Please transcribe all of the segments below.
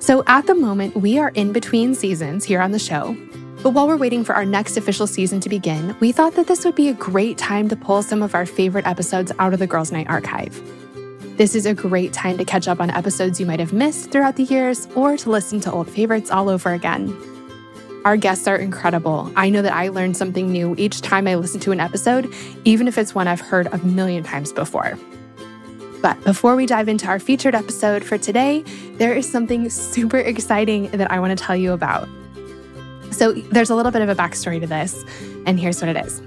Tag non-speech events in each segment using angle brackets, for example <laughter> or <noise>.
So, at the moment, we are in between seasons here on the show. But while we're waiting for our next official season to begin, we thought that this would be a great time to pull some of our favorite episodes out of the Girls' Night archive. This is a great time to catch up on episodes you might have missed throughout the years or to listen to old favorites all over again. Our guests are incredible. I know that I learn something new each time I listen to an episode, even if it's one I've heard a million times before. But before we dive into our featured episode for today, there is something super <laughs> exciting that I want to tell you about. So, there's a little bit of a backstory to this, and here's what it is.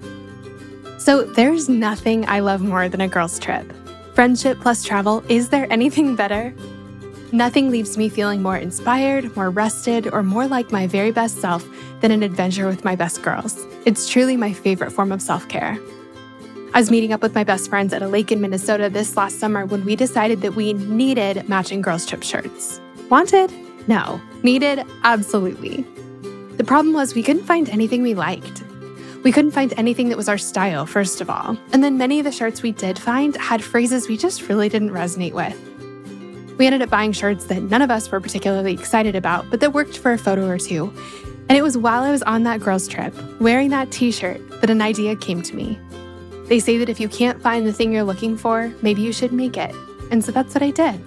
So, there's nothing I love more than a girls' trip. Friendship plus travel, is there anything better? Nothing leaves me feeling more inspired, more rested, or more like my very best self than an adventure with my best girls. It's truly my favorite form of self care. I was meeting up with my best friends at a lake in Minnesota this last summer when we decided that we needed matching girls' trip shirts. Wanted? No. Needed? Absolutely. The problem was we couldn't find anything we liked. We couldn't find anything that was our style, first of all. And then many of the shirts we did find had phrases we just really didn't resonate with. We ended up buying shirts that none of us were particularly excited about, but that worked for a photo or two. And it was while I was on that girls' trip, wearing that t shirt, that an idea came to me. They say that if you can't find the thing you're looking for, maybe you should make it. And so that's what I did.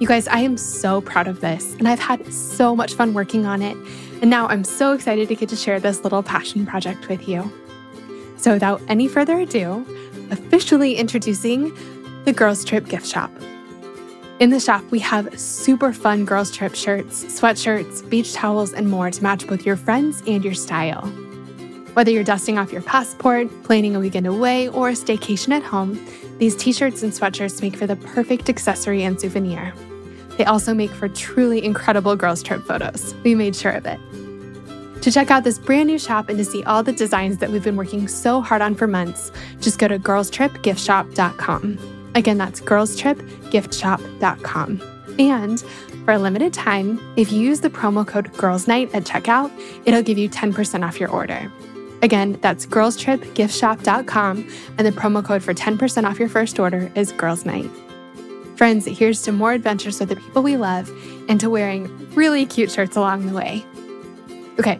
You guys, I am so proud of this, and I've had so much fun working on it. And now I'm so excited to get to share this little passion project with you. So, without any further ado, officially introducing the Girls Trip Gift Shop. In the shop, we have super fun girls' trip shirts, sweatshirts, beach towels, and more to match both your friends and your style. Whether you're dusting off your passport, planning a weekend away, or a staycation at home, these t shirts and sweatshirts make for the perfect accessory and souvenir. They also make for truly incredible girls' trip photos. We made sure of it. To check out this brand new shop and to see all the designs that we've been working so hard on for months, just go to girlstripgiftshop.com. Again, that's girlstripgiftshop.com. And for a limited time, if you use the promo code Girls Night at checkout, it'll give you 10% off your order. Again, that's girlstripgiftshop.com, and the promo code for 10% off your first order is Girls Night. Friends, here's to more adventures with the people we love and to wearing really cute shirts along the way. Okay,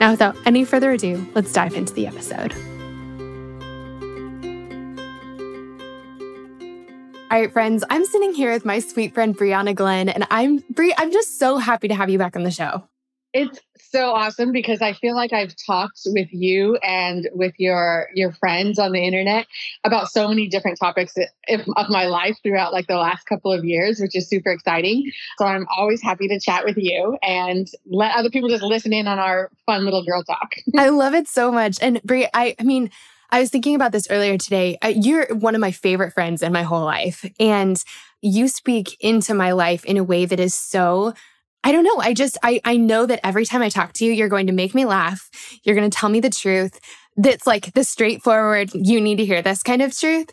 now without any further ado, let's dive into the episode. All right, friends, I'm sitting here with my sweet friend Brianna Glenn, and I'm Bri. I'm just so happy to have you back on the show. It's so awesome because I feel like I've talked with you and with your your friends on the internet about so many different topics of my life throughout like the last couple of years, which is super exciting. So I'm always happy to chat with you and let other people just listen in on our fun little girl talk. <laughs> I love it so much. And Bri, I, I mean, I was thinking about this earlier today. Uh, you're one of my favorite friends in my whole life, and you speak into my life in a way that is so I don't know. I just, I, I know that every time I talk to you, you're going to make me laugh. You're going to tell me the truth. That's like the straightforward, you need to hear this kind of truth.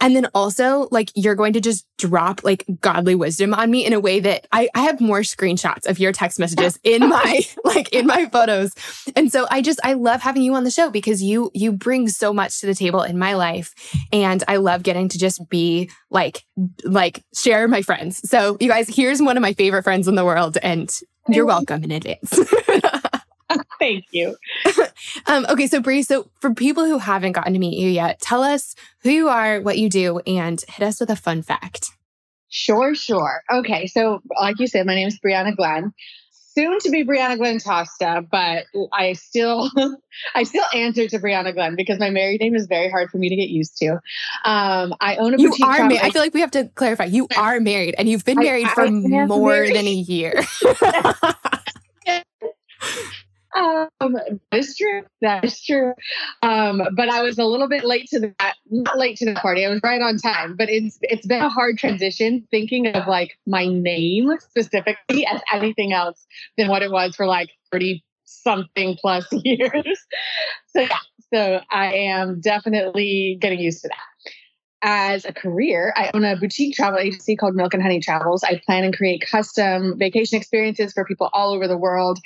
And then also, like, you're going to just drop like godly wisdom on me in a way that I, I have more screenshots of your text messages <laughs> in my, like, in my photos. And so I just, I love having you on the show because you, you bring so much to the table in my life. And I love getting to just be like, like, share my friends. So, you guys, here's one of my favorite friends in the world, and you're welcome in advance. <laughs> <laughs> Thank you. <laughs> um, okay, so Bri, so for people who haven't gotten to meet you yet, tell us who you are, what you do, and hit us with a fun fact. Sure, sure. Okay, so like you said, my name is Brianna Glenn. Soon to be Brianna Glenn Tosta, but I still <laughs> I still answer to Brianna Glenn because my married name is very hard for me to get used to. Um, I own a you are married. I feel like we have to clarify. You are married, and you've been married I, for I more married. than a year. Um, that is true. That is true. Um, but I was a little bit late to that. Not late to the party. I was right on time. But it's it's been a hard transition thinking of like my name specifically as anything else than what it was for like 30 something plus <laughs> years. so yeah, so I am definitely getting used to that as a career, I own a boutique travel agency called Milk and Honey Travels. I plan and create custom vacation experiences for people all over the world.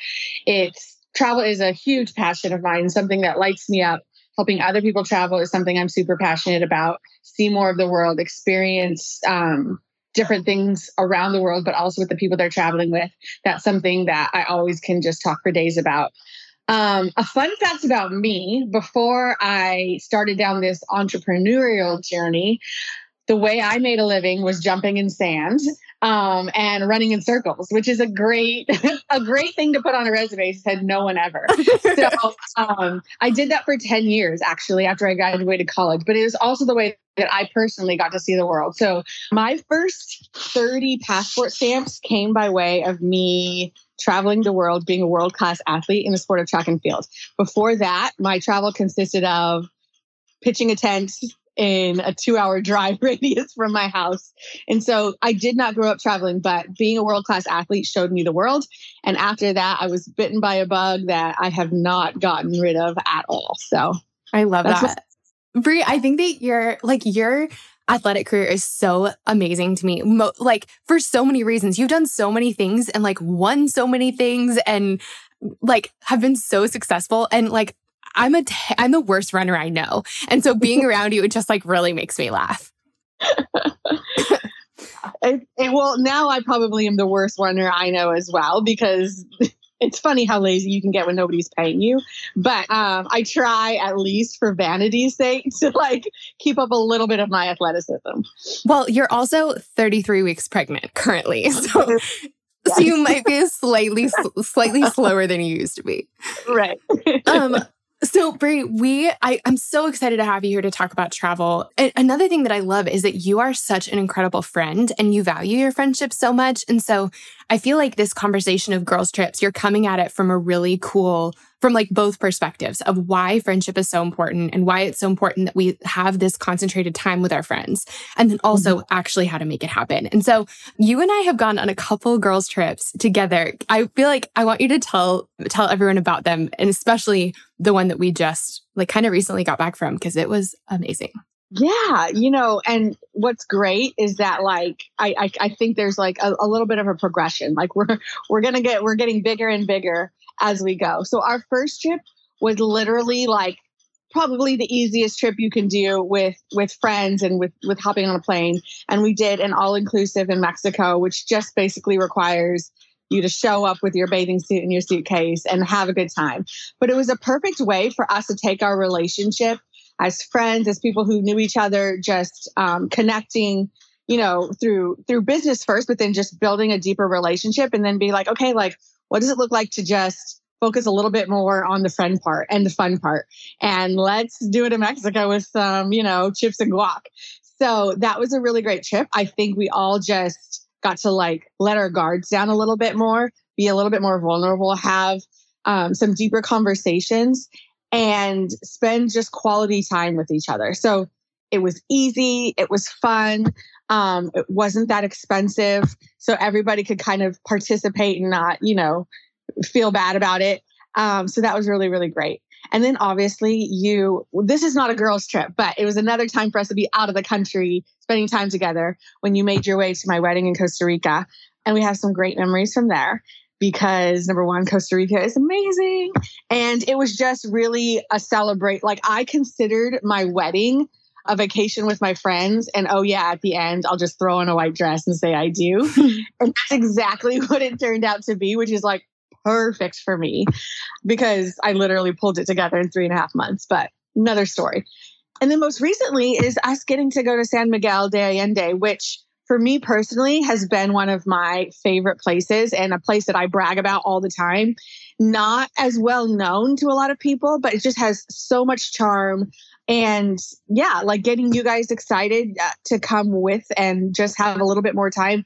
It's travel is a huge passion of mine, something that lights me up. Helping other people travel is something I'm super passionate about. See more of the world, experience um, different things around the world, but also with the people they're traveling with. That's something that I always can just talk for days about. Um, a fun fact about me before I started down this entrepreneurial journey, the way I made a living was jumping in sand um, and running in circles, which is a great <laughs> a great thing to put on a resume. Said no one ever. <laughs> so um, I did that for ten years actually after I graduated college. But it was also the way that I personally got to see the world. So my first thirty passport stamps came by way of me traveling the world, being a world class athlete in the sport of track and field. Before that, my travel consisted of pitching a tent in a two hour <laughs> drive radius from my house. And so I did not grow up traveling, but being a world class athlete showed me the world. And after that, I was bitten by a bug that I have not gotten rid of at all. So I love that. Brie, I think that you're like, you're athletic career is so amazing to me. Mo- like for so many reasons. You've done so many things and like won so many things and like have been so successful and like I'm a t- I'm the worst runner I know. And so being around you it just like really makes me laugh. <laughs> it, it, well, now I probably am the worst runner I know as well because <laughs> it's funny how lazy you can get when nobody's paying you. But um, I try at least for vanity's sake to like keep up a little bit of my athleticism. Well, you're also 33 weeks pregnant currently. <laughs> So yes. so you might be slightly slightly slower than you used to be. Right. um so, Brie, we I, I'm so excited to have you here to talk about travel. And another thing that I love is that you are such an incredible friend and you value your friendship so much. And so I feel like this conversation of girls' trips, you're coming at it from a really cool from like both perspectives of why friendship is so important and why it's so important that we have this concentrated time with our friends and then also mm-hmm. actually how to make it happen. And so you and I have gone on a couple girls trips together. I feel like I want you to tell tell everyone about them and especially the one that we just like kind of recently got back from because it was amazing. Yeah, you know, and what's great is that like I I, I think there's like a, a little bit of a progression. Like we're <laughs> we're gonna get we're getting bigger and bigger as we go. So our first trip was literally like probably the easiest trip you can do with with friends and with with hopping on a plane and we did an all inclusive in Mexico which just basically requires you to show up with your bathing suit and your suitcase and have a good time but it was a perfect way for us to take our relationship as friends as people who knew each other just um, connecting you know through through business first but then just building a deeper relationship and then be like okay like what does it look like to just focus a little bit more on the friend part and the fun part? And let's do it in Mexico with some, you know, chips and guac. So that was a really great trip. I think we all just got to like let our guards down a little bit more, be a little bit more vulnerable, have um, some deeper conversations, and spend just quality time with each other. So it was easy, it was fun. Um, it wasn't that expensive. So everybody could kind of participate and not, you know, feel bad about it. Um, so that was really, really great. And then obviously, you, this is not a girls' trip, but it was another time for us to be out of the country, spending time together when you made your way to my wedding in Costa Rica. And we have some great memories from there because number one, Costa Rica is amazing. And it was just really a celebrate. Like, I considered my wedding a vacation with my friends and oh yeah at the end i'll just throw on a white dress and say i do <laughs> and that's exactly <laughs> what it turned out to be which is like perfect for me because i literally pulled it together in three and a half months but another story and then most recently is us getting to go to san miguel de allende which for me personally has been one of my favorite places and a place that i brag about all the time. Not as well known to a lot of people but it just has so much charm. And yeah like getting you guys excited uh, to come with and just have a little bit more time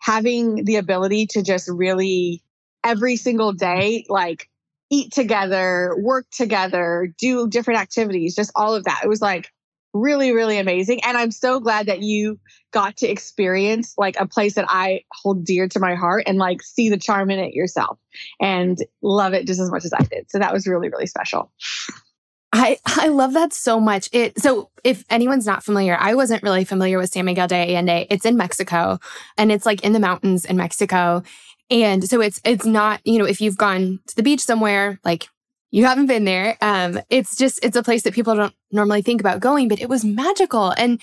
having the ability to just really every single day like eat together work together do different activities just all of that. It was like really, really amazing. And I'm so glad that you got to experience like a place that I hold dear to my heart and like see the charm in it yourself and love it just as much as I did. So that was really, really special. I, I love that so much. It so if anyone's not familiar, I wasn't really familiar with San Miguel de Allende. It's in Mexico and it's like in the mountains in Mexico. And so it's it's not, you know, if you've gone to the beach somewhere, like you haven't been there. Um, it's just it's a place that people don't normally think about going, but it was magical. And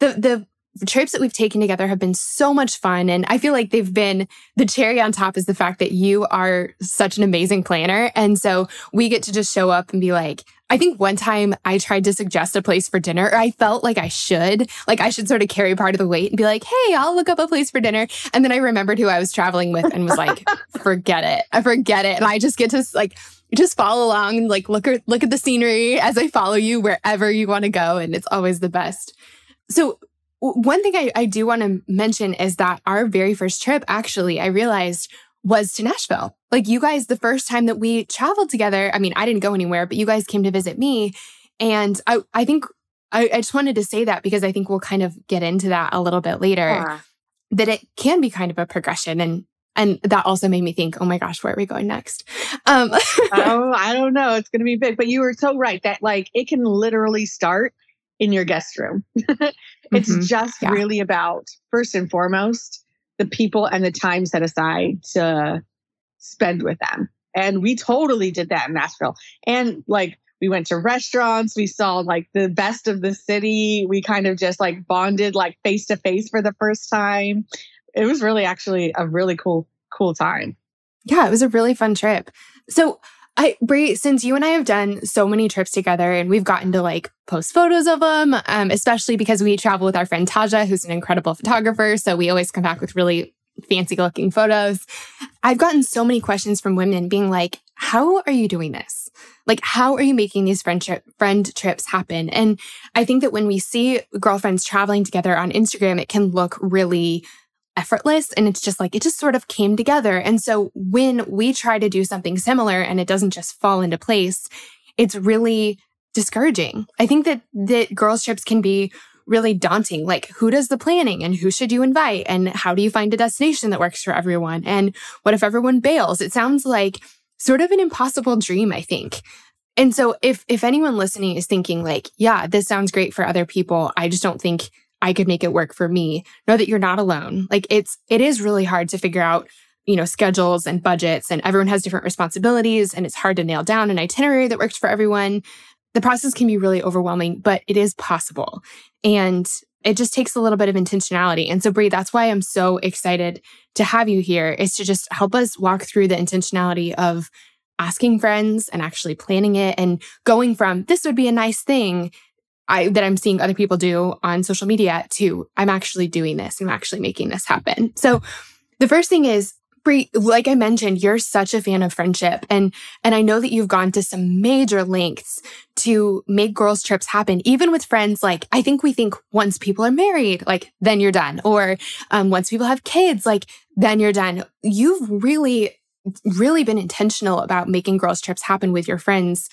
the the trips that we've taken together have been so much fun. And I feel like they've been the cherry on top is the fact that you are such an amazing planner. And so we get to just show up and be like, I think one time I tried to suggest a place for dinner, or I felt like I should, like I should sort of carry part of the weight and be like, hey, I'll look up a place for dinner. And then I remembered who I was traveling with and was like, <laughs> forget it. I forget it. And I just get to like, just follow along and like look at look at the scenery as I follow you wherever you want to go. And it's always the best. So one thing I, I do want to mention is that our very first trip, actually, I realized was to Nashville. Like you guys, the first time that we traveled together, I mean, I didn't go anywhere, but you guys came to visit me. And I, I think I, I just wanted to say that because I think we'll kind of get into that a little bit later. Yeah. That it can be kind of a progression and and that also made me think, oh my gosh, where are we going next? Um, <laughs> oh, I don't know. It's going to be big, but you were so right that like it can literally start in your guest room. <laughs> it's mm-hmm. just yeah. really about first and foremost the people and the time set aside to spend with them. And we totally did that in Nashville. And like we went to restaurants, we saw like the best of the city. We kind of just like bonded like face to face for the first time. It was really actually a really cool cool time. Yeah, it was a really fun trip. So I, Brie, since you and I have done so many trips together and we've gotten to like post photos of them, um, especially because we travel with our friend Taja, who's an incredible photographer. So we always come back with really fancy looking photos. I've gotten so many questions from women being like, how are you doing this? Like, how are you making these friendship friend trips happen? And I think that when we see girlfriends traveling together on Instagram, it can look really effortless and it's just like it just sort of came together. And so when we try to do something similar and it doesn't just fall into place, it's really discouraging. I think that that girls trips can be really daunting. Like who does the planning and who should you invite and how do you find a destination that works for everyone? And what if everyone bails? It sounds like sort of an impossible dream, I think. And so if if anyone listening is thinking like, yeah, this sounds great for other people, I just don't think I could make it work for me. Know that you're not alone. Like it's, it is really hard to figure out, you know, schedules and budgets and everyone has different responsibilities and it's hard to nail down an itinerary that works for everyone. The process can be really overwhelming, but it is possible. And it just takes a little bit of intentionality. And so, Brie, that's why I'm so excited to have you here is to just help us walk through the intentionality of asking friends and actually planning it and going from this would be a nice thing I, that I'm seeing other people do on social media to I'm actually doing this. I'm actually making this happen. So the first thing is like I mentioned, you're such a fan of friendship and and I know that you've gone to some major lengths to make girls trips happen, even with friends. Like I think we think once people are married, like then you're done, or um, once people have kids, like then you're done. You've really, really been intentional about making girls trips happen with your friends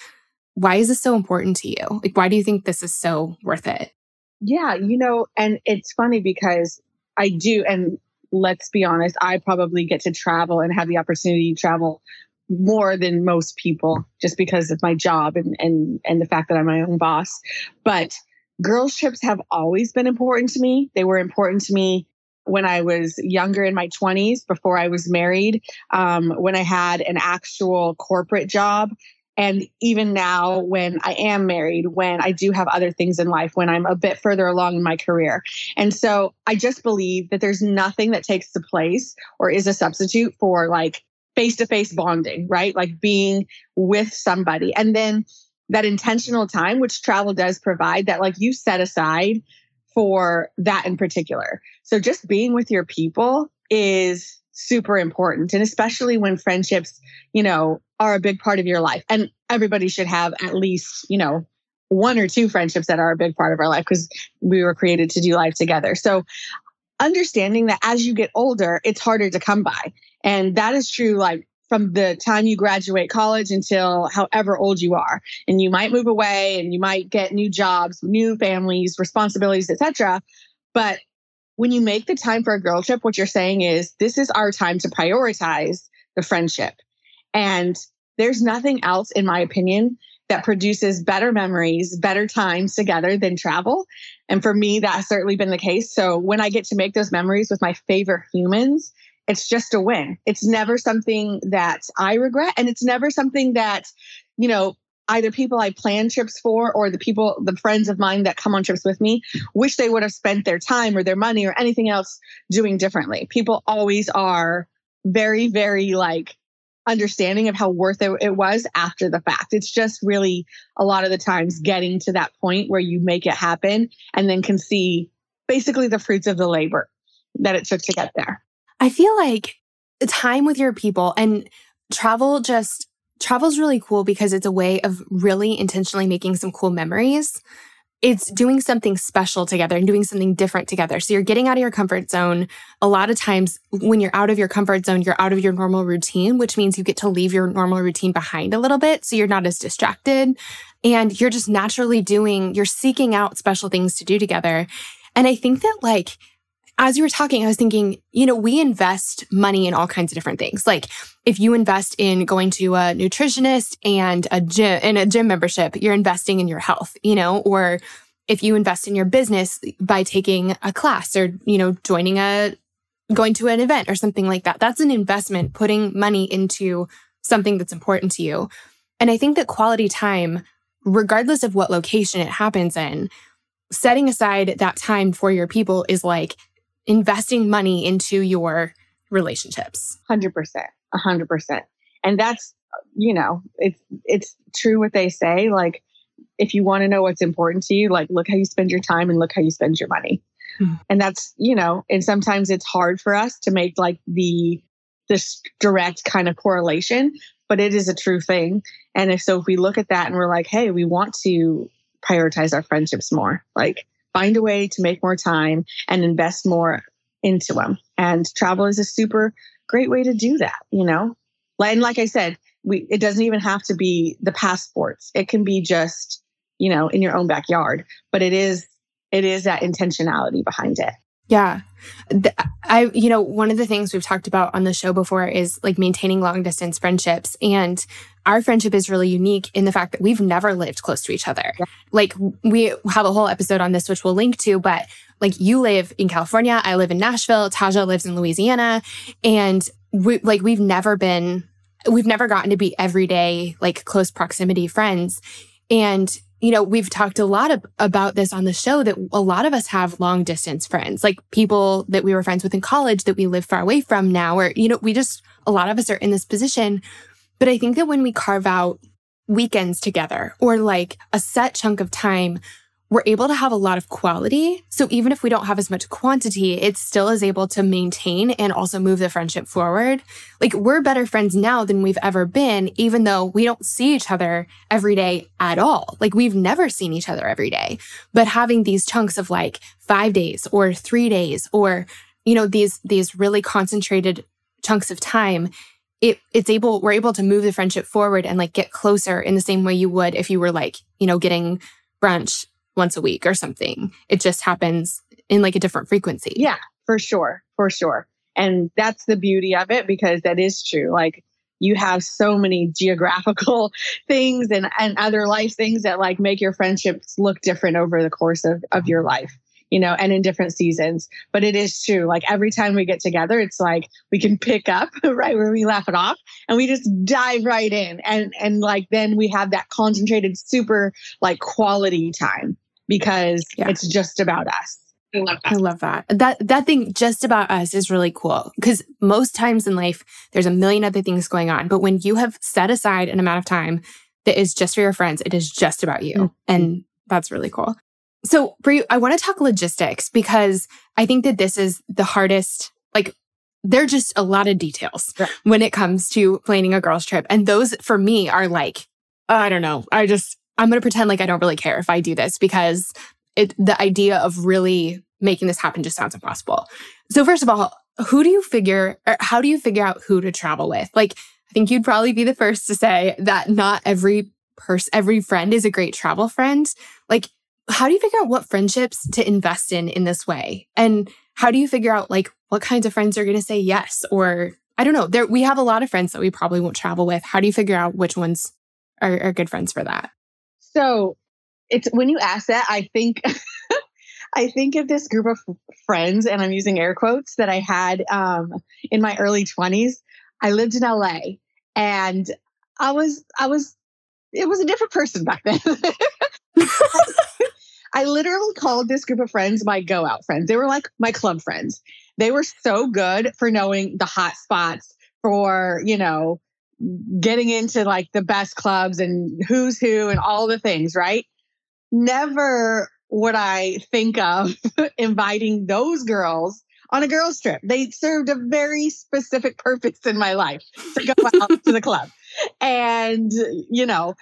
why is this so important to you? Like, why do you think this is so worth it? Yeah, you know, and it's funny because I do, and let's be honest, I probably get to travel and have the opportunity to travel more than most people just because of my job and and and the fact that I'm my own boss. But girls trips have always been important to me. They were important to me when I was younger in my 20s before I was married, um, when I had an actual corporate job and even now, when I am married, when I do have other things in life, when I'm a bit further along in my career. And so I just believe that there's nothing that takes the place or is a substitute for like face to face bonding, right? Like being with somebody. And then that intentional time, which travel does provide, that like you set aside for that in particular. So just being with your people is super important. And especially when friendships, you know, are a big part of your life. And everybody should have at least, you know, one or two friendships that are a big part of our life because we were created to do life together. So understanding that as you get older, it's harder to come by. And that is true like from the time you graduate college until however old you are and you might move away and you might get new jobs new families responsibilities etc but when you make the time for a girl trip what you're saying is this is our time to prioritize the friendship and there's nothing else in my opinion that produces better memories better times together than travel and for me that's certainly been the case so when i get to make those memories with my favorite humans it's just a win. It's never something that I regret. And it's never something that, you know, either people I plan trips for or the people, the friends of mine that come on trips with me wish they would have spent their time or their money or anything else doing differently. People always are very, very like understanding of how worth it, it was after the fact. It's just really a lot of the times getting to that point where you make it happen and then can see basically the fruits of the labor that it took to get there. I feel like time with your people and travel just travel is really cool because it's a way of really intentionally making some cool memories. It's doing something special together and doing something different together. So you're getting out of your comfort zone. A lot of times when you're out of your comfort zone, you're out of your normal routine, which means you get to leave your normal routine behind a little bit. So you're not as distracted and you're just naturally doing, you're seeking out special things to do together. And I think that like as you were talking, I was thinking, you know, we invest money in all kinds of different things. Like if you invest in going to a nutritionist and a gym and a gym membership, you're investing in your health, you know, or if you invest in your business by taking a class or, you know, joining a going to an event or something like that. That's an investment, putting money into something that's important to you. And I think that quality time, regardless of what location it happens in, setting aside that time for your people is like investing money into your relationships. 100%. 100%. And that's, you know, it's it's true what they say like if you want to know what's important to you, like look how you spend your time and look how you spend your money. Hmm. And that's, you know, and sometimes it's hard for us to make like the this direct kind of correlation, but it is a true thing. And if so if we look at that and we're like, hey, we want to prioritize our friendships more, like find a way to make more time and invest more into them. And travel is a super great way to do that, you know? And like I said, we it doesn't even have to be the passports. It can be just, you know, in your own backyard, but it is it is that intentionality behind it. Yeah. I, you know, one of the things we've talked about on the show before is like maintaining long distance friendships. And our friendship is really unique in the fact that we've never lived close to each other. Yeah. Like we have a whole episode on this, which we'll link to, but like you live in California, I live in Nashville, Taja lives in Louisiana. And we, like we've never been, we've never gotten to be everyday, like close proximity friends. And you know, we've talked a lot of, about this on the show that a lot of us have long distance friends, like people that we were friends with in college that we live far away from now, or, you know, we just, a lot of us are in this position. But I think that when we carve out weekends together or like a set chunk of time we're able to have a lot of quality. So even if we don't have as much quantity, it still is able to maintain and also move the friendship forward. Like we're better friends now than we've ever been, even though we don't see each other every day at all. Like we've never seen each other every day, but having these chunks of like five days or three days or, you know, these, these really concentrated chunks of time, it, it's able, we're able to move the friendship forward and like get closer in the same way you would if you were like, you know, getting brunch once a week or something. It just happens in like a different frequency. Yeah, for sure. For sure. And that's the beauty of it because that is true. Like you have so many geographical <laughs> things and, and other life things that like make your friendships look different over the course of, of your life you know, and in different seasons. But it is true. Like every time we get together, it's like we can pick up <laughs> right where we left it off and we just dive right in. And and like then we have that concentrated super like quality time because yeah. it's just about us. I love that. I love that. That that thing just about us is really cool because most times in life there's a million other things going on, but when you have set aside an amount of time that is just for your friends, it is just about you, mm-hmm. and that's really cool. So, Brie, I want to talk logistics because I think that this is the hardest. Like, there are just a lot of details right. when it comes to planning a girls' trip, and those for me are like, I don't know. I just I'm going to pretend like I don't really care if I do this because it, the idea of really making this happen just sounds impossible. So first of all, who do you figure or how do you figure out who to travel with? Like I think you'd probably be the first to say that not every person, every friend is a great travel friend. Like, how do you figure out what friendships to invest in in this way? And how do you figure out like what kinds of friends are going to say yes? Or I don't know. There, we have a lot of friends that we probably won't travel with. How do you figure out which ones are, are good friends for that? So it's when you ask that, I think <laughs> I think of this group of friends, and I'm using air quotes that I had um, in my early 20s. I lived in LA, and I was I was it was a different person back then. <laughs> I literally called this group of friends my go out friends. They were like my club friends. They were so good for knowing the hot spots for, you know, getting into like the best clubs and who's who and all the things, right? Never would I think of <laughs> inviting those girls on a girls' trip. They served a very specific purpose in my life to go out <laughs> to the club. And, you know,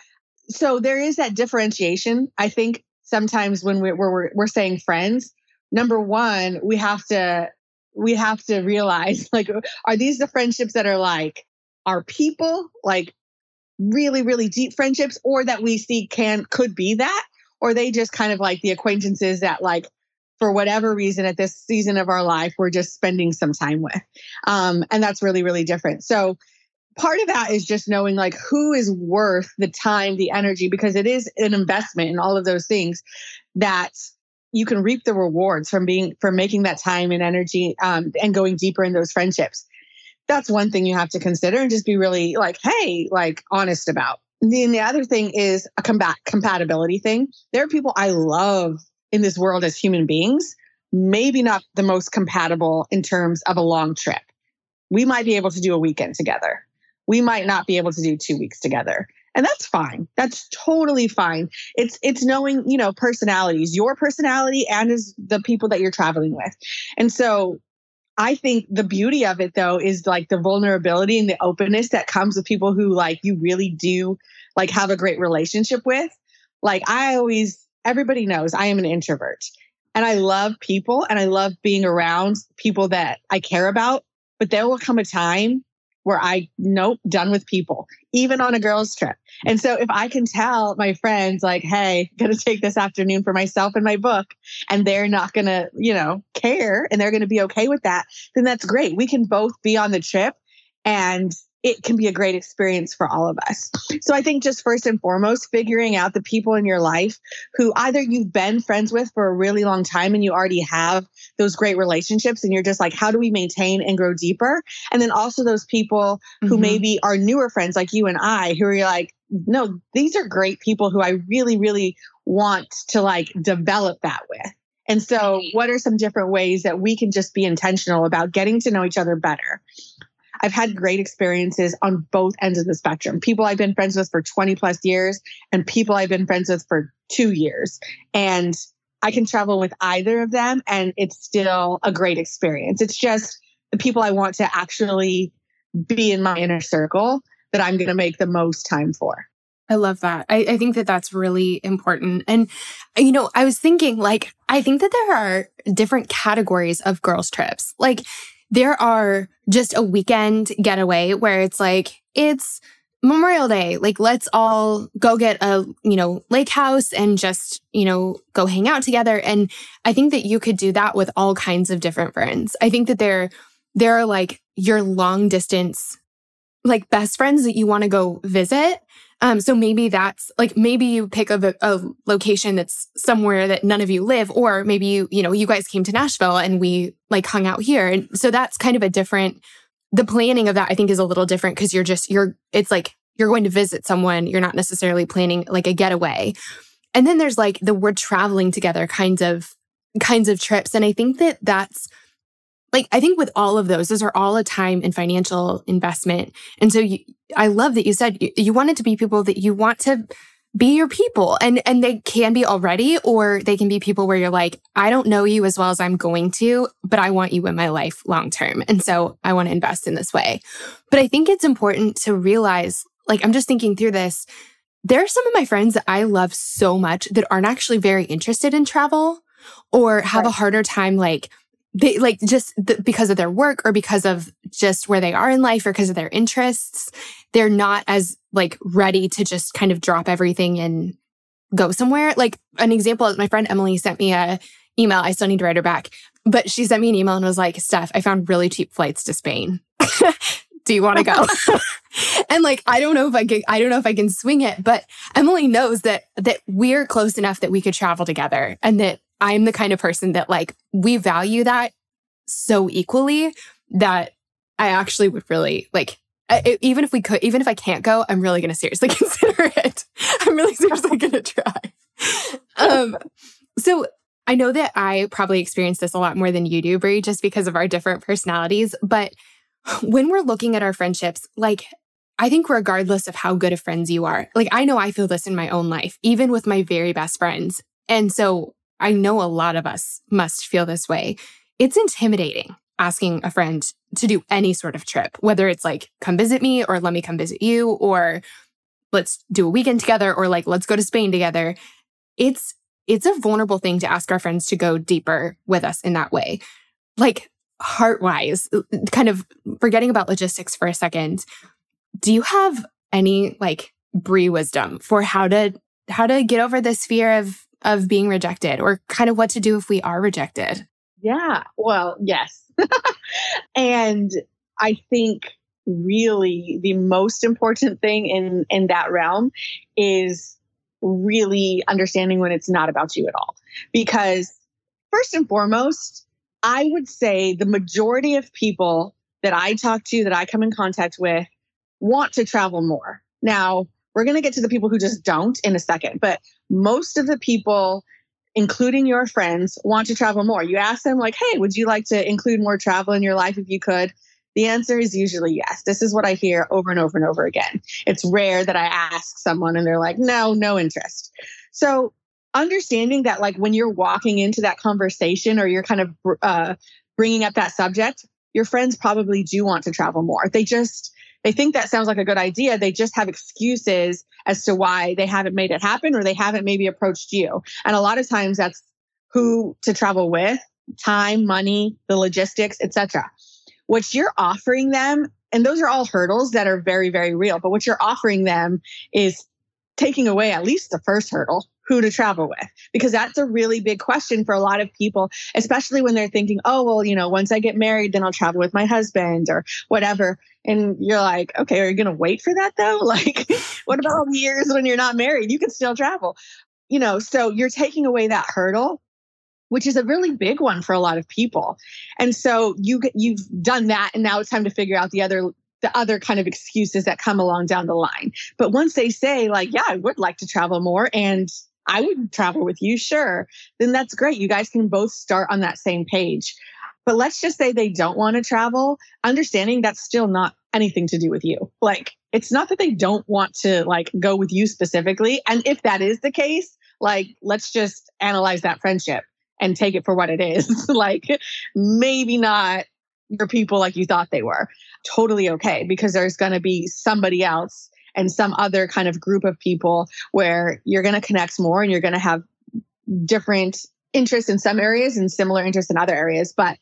so there is that differentiation. I think sometimes when we're, we're, we're saying friends, number one, we have to, we have to realize <laughs> like, are these the friendships that are like our people, like really, really deep friendships, or that we see can, could be that? or they just kind of like the acquaintances that like for whatever reason at this season of our life we're just spending some time with um, and that's really really different so part of that is just knowing like who is worth the time the energy because it is an investment in all of those things that you can reap the rewards from being from making that time and energy um, and going deeper in those friendships that's one thing you have to consider and just be really like hey like honest about then the other thing is a combat compatibility thing. There are people I love in this world as human beings, maybe not the most compatible in terms of a long trip. We might be able to do a weekend together. We might not be able to do two weeks together. And that's fine. That's totally fine. It's it's knowing, you know, personalities, your personality and is the people that you're traveling with. And so I think the beauty of it though is like the vulnerability and the openness that comes with people who like you really do like have a great relationship with. Like I always everybody knows I am an introvert and I love people and I love being around people that I care about, but there will come a time where I nope, done with people, even on a girls trip. And so if I can tell my friends like, hey, gonna take this afternoon for myself and my book, and they're not gonna, you know, care and they're gonna be okay with that, then that's great. We can both be on the trip and it can be a great experience for all of us. So I think just first and foremost, figuring out the people in your life who either you've been friends with for a really long time and you already have those great relationships and you're just like, how do we maintain and grow deeper? And then also those people who mm-hmm. maybe are newer friends like you and I who are like, no, these are great people who I really, really want to like develop that with. And so, what are some different ways that we can just be intentional about getting to know each other better? I've had great experiences on both ends of the spectrum. People I've been friends with for 20 plus years and people I've been friends with for two years. And I can travel with either of them and it's still a great experience. It's just the people I want to actually be in my inner circle that I'm going to make the most time for. I love that. I, I, think that that's really important. And, you know, I was thinking, like, I think that there are different categories of girls' trips. Like, there are just a weekend getaway where it's like, it's Memorial Day. Like, let's all go get a, you know, lake house and just, you know, go hang out together. And I think that you could do that with all kinds of different friends. I think that there, there are like your long distance, like best friends that you want to go visit. Um, so maybe that's like maybe you pick a, a location that's somewhere that none of you live, or maybe you, you know, you guys came to Nashville and we like hung out here. And so that's kind of a different the planning of that I think is a little different because you're just you're it's like you're going to visit someone, you're not necessarily planning like a getaway. And then there's like the we're traveling together kinds of kinds of trips and I think that that's like I think with all of those, those are all a time and financial investment. And so you, I love that you said you, you want it to be people that you want to be your people and and they can be already or they can be people where you're like I don't know you as well as I'm going to but I want you in my life long term and so I want to invest in this way but I think it's important to realize like I'm just thinking through this there are some of my friends that I love so much that aren't actually very interested in travel or have right. a harder time like they like just th- because of their work or because of just where they are in life or because of their interests, they're not as like ready to just kind of drop everything and go somewhere. Like an example, my friend Emily sent me a email. I still need to write her back, but she sent me an email and was like, Steph, I found really cheap flights to Spain. <laughs> Do you want to go? <laughs> <laughs> and like, I don't know if I can, I don't know if I can swing it, but Emily knows that, that we're close enough that we could travel together and that I'm the kind of person that like we value that so equally that I actually would really like I, even if we could even if I can't go I'm really going to seriously <laughs> consider it. I'm really seriously <laughs> going to try. Um so I know that I probably experience this a lot more than you do, Brie, just because of our different personalities. But when we're looking at our friendships, like I think regardless of how good of friends you are, like I know I feel this in my own life, even with my very best friends. And so I know a lot of us must feel this way. It's intimidating asking a friend to do any sort of trip, whether it's like, come visit me or let me come visit you or let's do a weekend together or like, let's go to Spain together. It's, it's a vulnerable thing to ask our friends to go deeper with us in that way. Like heart wise, uh, kind of forgetting about logistics for a second. Do you have any like Brie wisdom for how to, how to get over this fear of of being rejected or kind of what to do if we are rejected? Yeah, well, yes. <laughs> and I think really the most important thing in in that realm is really understanding when it's not about you at all. Because first and foremost, I would say the majority of people that I talk to, that I come in contact with, want to travel more. Now, we're going to get to the people who just don't in a second, but most of the people, including your friends, want to travel more. You ask them, like, hey, would you like to include more travel in your life if you could? The answer is usually yes. This is what I hear over and over and over again. It's rare that I ask someone and they're like, no, no interest. So, understanding that, like, when you're walking into that conversation or you're kind of uh, bringing up that subject, your friends probably do want to travel more. They just, they think that sounds like a good idea. They just have excuses as to why they haven't made it happen or they haven't maybe approached you. And a lot of times that's who to travel with, time, money, the logistics, etc. What you're offering them, and those are all hurdles that are very, very real, but what you're offering them is taking away at least the first hurdle who to travel with? Because that's a really big question for a lot of people especially when they're thinking oh well you know once i get married then i'll travel with my husband or whatever. And you're like okay are you going to wait for that though? <laughs> Like what about years when you're not married? You can still travel. You know so you're taking away that hurdle which is a really big one for a lot of people. And so you you've done that and now it's time to figure out the other the other kind of excuses that come along down the line. But once they say, like, yeah, I would like to travel more and I would travel with you, sure. Then that's great. You guys can both start on that same page. But let's just say they don't want to travel, understanding that's still not anything to do with you. Like, it's not that they don't want to like go with you specifically. And if that is the case, like, let's just analyze that friendship and take it for what it is. <laughs> like, maybe not your people like you thought they were. Totally okay, because there's going to be somebody else and some other kind of group of people where you're going to connect more and you're going to have different interests in some areas and similar interests in other areas. But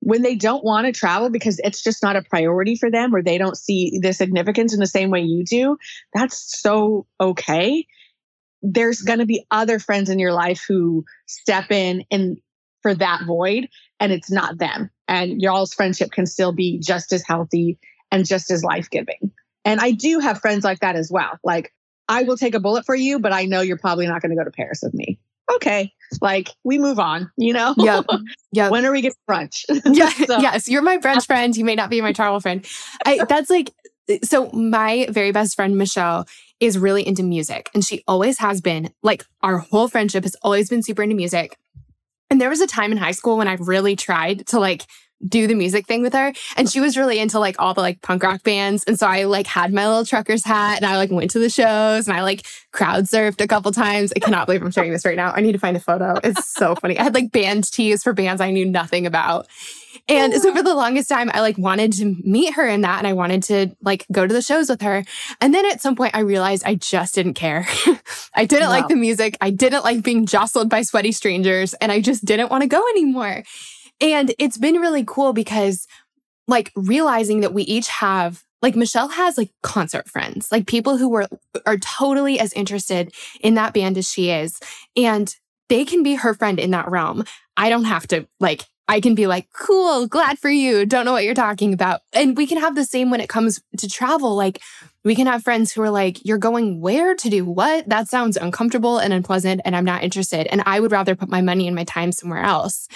when they don't want to travel because it's just not a priority for them or they don't see the significance in the same way you do, that's so okay. There's going to be other friends in your life who step in and for that void and it's not them. And y'all's friendship can still be just as healthy and just as life giving. And I do have friends like that as well. Like, I will take a bullet for you, but I know you're probably not going to go to Paris with me. Okay. Like, we move on, you know? Yeah. <laughs> Yeah. when are we getting brunch? <laughs> yeah. <laughs> so. Yes. You're my brunch friend. You may not be my travel friend. I, that's like, so my very best friend, Michelle, is really into music and she always has been. Like, our whole friendship has always been super into music. And there was a time in high school when I really tried to like do the music thing with her. And she was really into like all the like punk rock bands. And so I like had my little trucker's hat and I like went to the shows and I like crowd surfed a couple times. I cannot believe I'm sharing this right now. I need to find a photo. It's so funny. I had like band tees for bands I knew nothing about. And so for the longest time, I like wanted to meet her in that and I wanted to like go to the shows with her. And then at some point I realized I just didn't care. <laughs> I didn't wow. like the music. I didn't like being jostled by sweaty strangers and I just didn't want to go anymore. And it's been really cool because like realizing that we each have like Michelle has like concert friends, like people who were are totally as interested in that band as she is. And they can be her friend in that realm. I don't have to like I can be like, cool, glad for you. Don't know what you're talking about. And we can have the same when it comes to travel. Like, we can have friends who are like, you're going where to do what? That sounds uncomfortable and unpleasant, and I'm not interested. And I would rather put my money and my time somewhere else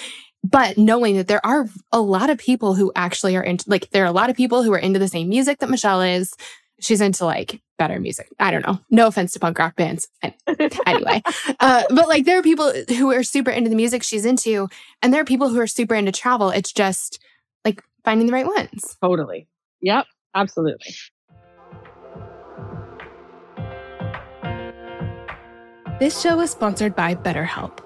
but knowing that there are a lot of people who actually are into like there are a lot of people who are into the same music that Michelle is. She's into like better music. I don't know. No offense to punk rock bands. <laughs> anyway, uh, but like there are people who are super into the music she's into, and there are people who are super into travel. It's just like finding the right ones. Totally. Yep. Absolutely. This show is sponsored by BetterHelp.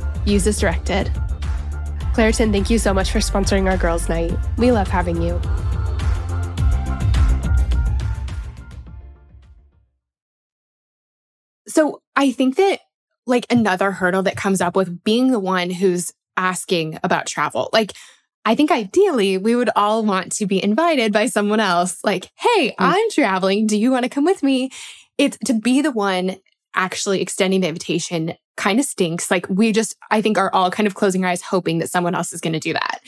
Use as directed. Claritin, thank you so much for sponsoring our girls' night. We love having you. So I think that like another hurdle that comes up with being the one who's asking about travel, like I think ideally we would all want to be invited by someone else. Like, hey, mm. I'm traveling. Do you want to come with me? It's to be the one actually extending the invitation kind of stinks. Like, we just, I think, are all kind of closing our eyes, hoping that someone else is going to do that.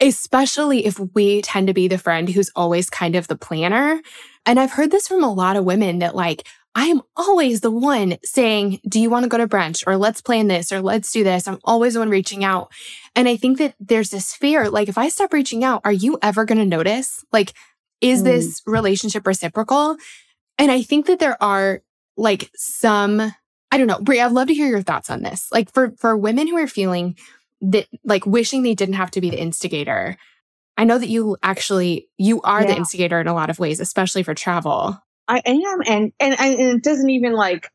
Especially if we tend to be the friend who's always kind of the planner. And I've heard this from a lot of women that, like, I am always the one saying, Do you want to go to brunch? Or let's plan this, or let's do this. I'm always the one reaching out. And I think that there's this fear like, if I stop reaching out, are you ever going to notice? Like, is mm. this relationship reciprocal? And I think that there are like some, I don't know, Brie, I'd love to hear your thoughts on this. Like, for, for women who are feeling that, like, wishing they didn't have to be the instigator. I know that you actually, you are yeah. the instigator in a lot of ways, especially for travel. I am, and, and and it doesn't even like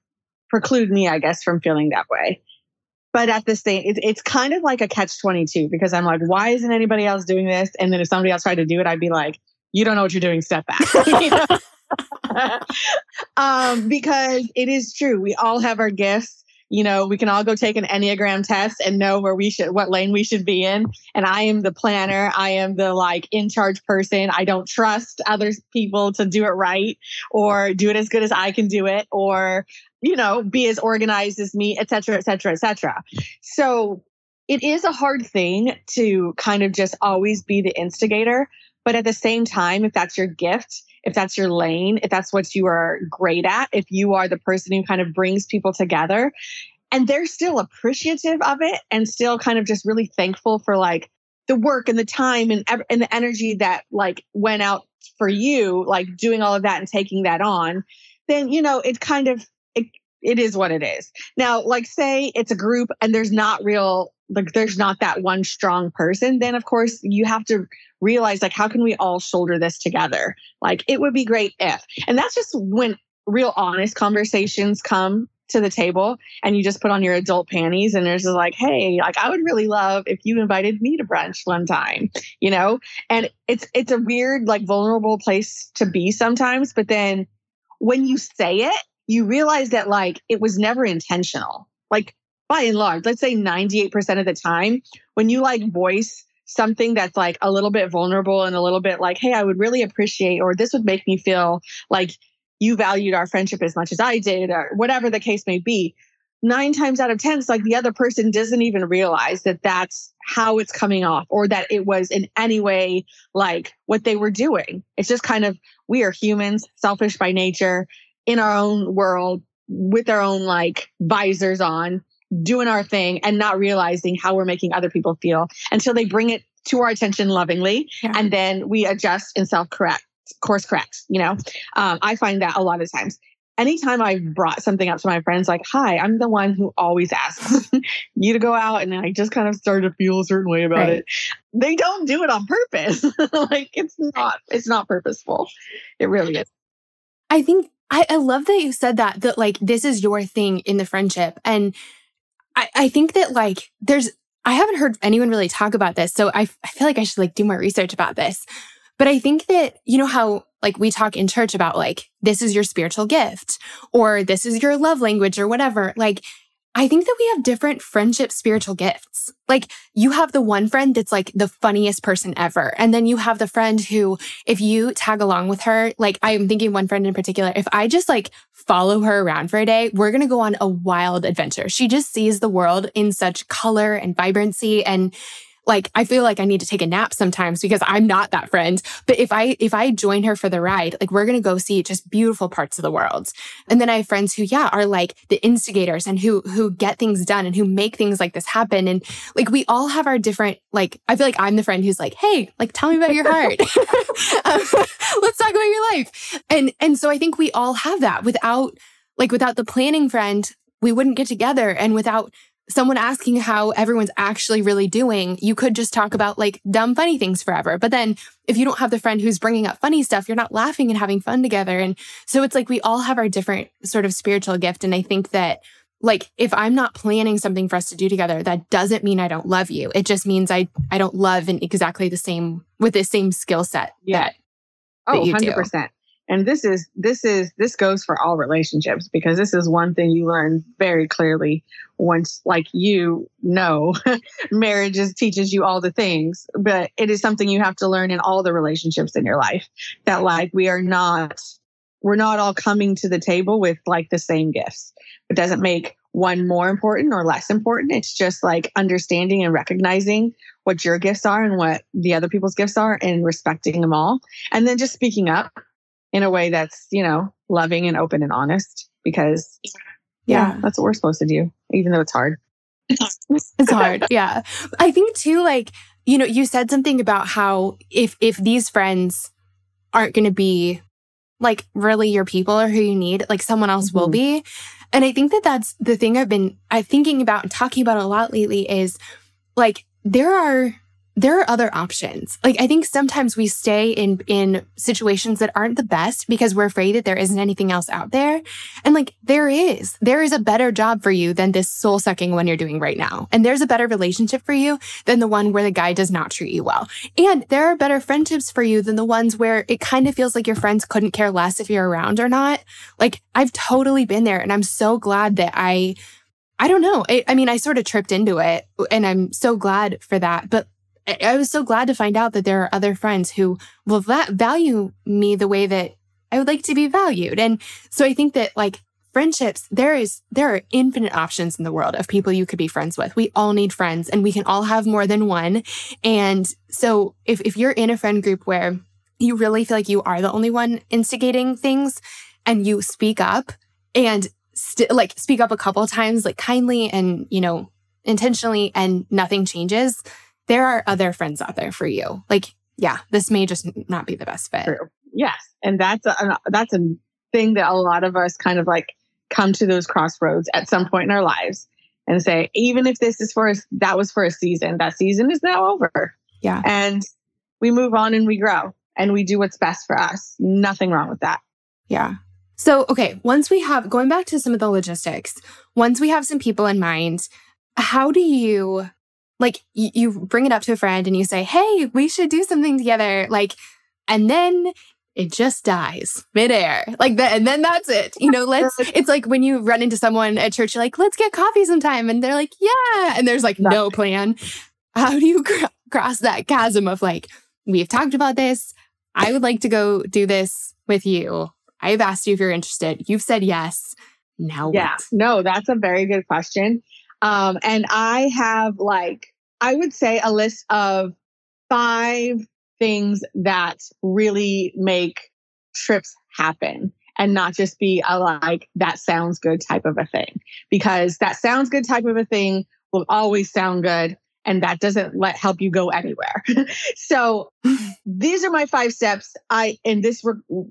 preclude me, I guess, from feeling that way. But at the same, it, it's kind of like a catch twenty two because I'm like, why isn't anybody else doing this? And then if somebody else tried to do it, I'd be like, you don't know what you're doing. Step back. <laughs> <laughs> um, because it is true. We all have our gifts you know, we can all go take an Enneagram test and know where we should, what lane we should be in. And I am the planner. I am the like in charge person. I don't trust other people to do it right or do it as good as I can do it or, you know, be as organized as me, et cetera, et cetera, et cetera. So it is a hard thing to kind of just always be the instigator. But at the same time, if that's your gift, if that's your lane, if that's what you are great at, if you are the person who kind of brings people together and they're still appreciative of it and still kind of just really thankful for like the work and the time and, and the energy that like went out for you, like doing all of that and taking that on, then, you know, it kind of, it, is what it is. Now, like say it's a group and there's not real like there's not that one strong person, then of course you have to realize like how can we all shoulder this together? Like it would be great if. And that's just when real honest conversations come to the table and you just put on your adult panties and there's just like hey like i would really love if you invited me to brunch one time you know and it's it's a weird like vulnerable place to be sometimes but then when you say it you realize that like it was never intentional like by and large, let's say 98% of the time, when you like voice something that's like a little bit vulnerable and a little bit like, hey, I would really appreciate, or this would make me feel like you valued our friendship as much as I did, or whatever the case may be. Nine times out of 10, it's like the other person doesn't even realize that that's how it's coming off or that it was in any way like what they were doing. It's just kind of, we are humans, selfish by nature, in our own world, with our own like visors on doing our thing and not realizing how we're making other people feel until they bring it to our attention lovingly yeah. and then we adjust and self correct course correct you know? Um, i find that a lot of times. Anytime i've brought something up to my friends like hi i'm the one who always asks <laughs> <laughs> you to go out and i just kind of start to feel a certain way about right. it they don't do it on purpose. <laughs> Like it's not it's not purposeful. It really is. I think I, I love that you said that that like this is your thing in the friendship and I, I think that like there's I haven't heard anyone really talk about this. So I, I feel like I should like do more research about this. But I think that, you know, how like we talk in church about like, this is your spiritual gift or this is your love language or whatever. Like I think that we have different friendship spiritual gifts. Like you have the one friend that's like the funniest person ever. And then you have the friend who, if you tag along with her, like I'm thinking one friend in particular, if I just like follow her around for a day, we're going to go on a wild adventure. She just sees the world in such color and vibrancy and like I feel like I need to take a nap sometimes because I'm not that friend. But if I if I join her for the ride, like we're gonna go see just beautiful parts of the world. And then I have friends who, yeah, are like the instigators and who who get things done and who make things like this happen. And like we all have our different like I feel like I'm the friend who's like, hey, like tell me about your heart. um, <laughs> <laughs> let's talk about your life. And and so I think we all have that without like without the planning friend, we wouldn't get together. And without someone asking how everyone's actually really doing, you could just talk about like dumb, funny things forever. But then if you don't have the friend who's bringing up funny stuff, you're not laughing and having fun together. And so it's like we all have our different sort of spiritual gift. And I think that like if I'm not planning something for us to do together, that doesn't mean I don't love you. It just means I I don't love in exactly the same with the same skill set yeah. that, oh, that oh, 100%. Do and this is this is this goes for all relationships because this is one thing you learn very clearly once like you know <laughs> marriage is, teaches you all the things but it is something you have to learn in all the relationships in your life that like we are not we're not all coming to the table with like the same gifts. It doesn't make one more important or less important. It's just like understanding and recognizing what your gifts are and what the other people's gifts are and respecting them all. And then just speaking up in a way that's, you know, loving and open and honest because yeah, yeah that's what we're supposed to do, even though it's hard. it's hard. <laughs> Yeah. I think too, like, you know, you said something about how if if these friends aren't gonna be like really your people or who you need, like someone else mm-hmm. will be. And I think that that's the thing I've been I thinking about and talking about a lot lately is like there are there are other options. Like I think sometimes we stay in in situations that aren't the best because we're afraid that there isn't anything else out there. And like there is. There is a better job for you than this soul sucking one you're doing right now. And there's a better relationship for you than the one where the guy does not treat you well. And there are better friendships for you than the ones where it kind of feels like your friends couldn't care less if you're around or not. Like I've totally been there and I'm so glad that I I don't know. I, I mean, I sort of tripped into it and I'm so glad for that. But I was so glad to find out that there are other friends who will va- value me the way that I would like to be valued. And so I think that like friendships, there is, there are infinite options in the world of people you could be friends with. We all need friends and we can all have more than one. And so if, if you're in a friend group where you really feel like you are the only one instigating things and you speak up and st- like speak up a couple times, like kindly and, you know, intentionally and nothing changes, there are other friends out there for you. Like, yeah, this may just not be the best fit. True. Yes. And that's a, that's a thing that a lot of us kind of like come to those crossroads at some point in our lives and say, even if this is for us, that was for a season, that season is now over. Yeah. And we move on and we grow and we do what's best for us. Nothing wrong with that. Yeah. So, okay, once we have going back to some of the logistics, once we have some people in mind, how do you like you, you bring it up to a friend and you say, Hey, we should do something together. Like, and then it just dies midair. Like that, and then that's it. You know, let's, <laughs> it's like when you run into someone at church, you're like, let's get coffee sometime. And they're like, yeah. And there's like no plan. How do you cr- cross that chasm of like, we've talked about this. I would like to go do this with you. I've asked you if you're interested. You've said yes. Now yeah, what? no, that's a very good question. Um, and I have like, I would say a list of five things that really make trips happen and not just be a like, that sounds good type of a thing. Because that sounds good type of a thing will always sound good and that doesn't let help you go anywhere. <laughs> so <laughs> these are my five steps. I and this re-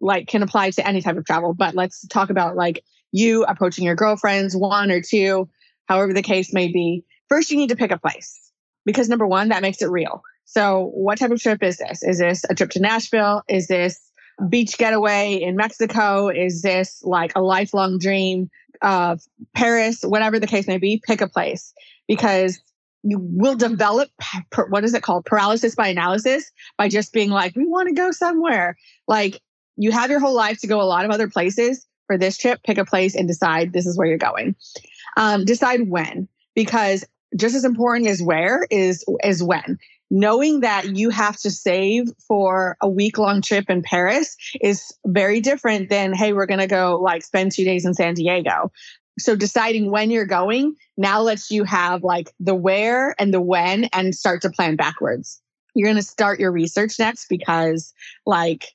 like can apply to any type of travel, but let's talk about like you approaching your girlfriends, one or two, however the case may be. First, you need to pick a place because number one, that makes it real. So, what type of trip is this? Is this a trip to Nashville? Is this beach getaway in Mexico? Is this like a lifelong dream of Paris? Whatever the case may be, pick a place because you will develop what is it called paralysis by analysis by just being like we want to go somewhere like you have your whole life to go a lot of other places for this trip pick a place and decide this is where you're going um, decide when, because just as important as where is is when. Knowing that you have to save for a week long trip in Paris is very different than, hey, we're going to go like spend two days in San Diego. So deciding when you're going now lets you have like the where and the when and start to plan backwards. You're going to start your research next because like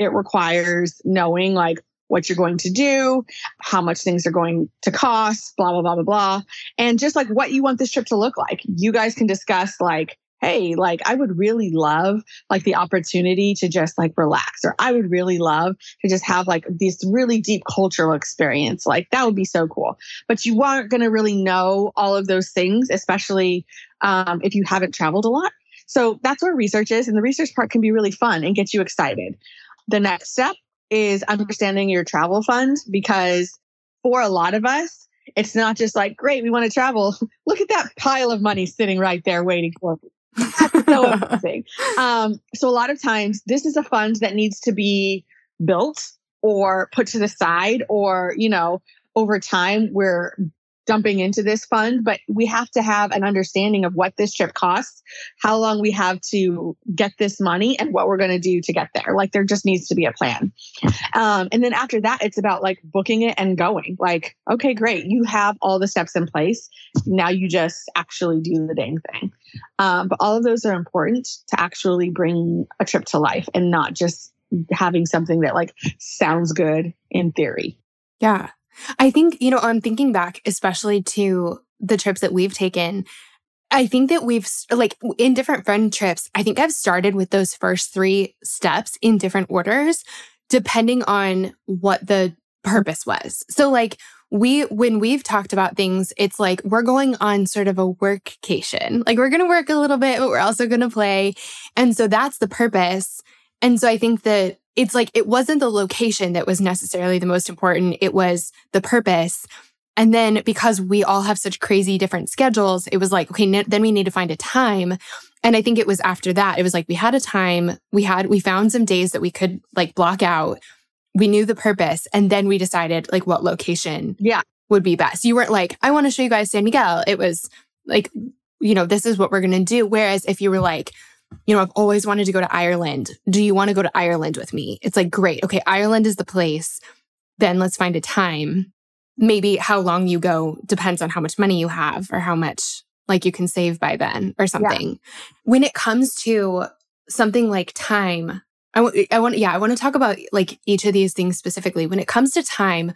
it requires knowing like what you're going to do, how much things are going to cost, blah, blah, blah, blah, blah. And just like what you want this trip to look like. You guys can discuss like, hey, like I would really love like the opportunity to just like relax, or I would really love to just have like this really deep cultural experience. Like that would be so cool. But you aren't going to really know all of those things, especially um, if you haven't traveled a lot. So that's where research is. And the research part can be really fun and get you excited. The next step is understanding your travel fund because for a lot of us, it's not just like, great, we want to travel. <laughs> Look at that pile of money sitting right there waiting for me. That's so <laughs> amazing. Um, so a lot of times this is a fund that needs to be built or put to the side or, you know, over time we're dumping into this fund, but we have to have an understanding of what this trip costs, how long we have to get this money, and what we're going to do to get there. Like there just needs to be a plan. Um, and then after that, it's about like booking it and going. Like, okay, great, you have all the steps in place. Now you just actually do the dang thing. Um, but all of those are important to actually bring a trip to life and not just having something that like sounds good in theory. Yeah. I think, you know, I'm thinking back, especially to the trips that we've taken. I think that we've, like, in different friend trips, I think I've started with those first three steps in different orders, depending on what the purpose was. So, like, we, when we've talked about things, it's like we're going on sort of a workcation. Like, we're going to work a little bit, but we're also going to play. And so that's the purpose. And so I think that it's like it wasn't the location that was necessarily the most important, it was the purpose. And then because we all have such crazy different schedules, it was like, okay, n- then we need to find a time. And I think it was after that, it was like we had a time, we had, we found some days that we could like block out. We knew the purpose. And then we decided like what location yeah. would be best. You weren't like, I want to show you guys San Miguel. It was like, you know, this is what we're going to do. Whereas if you were like, you know, I've always wanted to go to Ireland. Do you want to go to Ireland with me? It's like, great. Okay, Ireland is the place. Then let's find a time. Maybe how long you go depends on how much money you have or how much like you can save by then or something. Yeah. When it comes to something like time, I want, I want, yeah, I want to talk about like each of these things specifically. When it comes to time,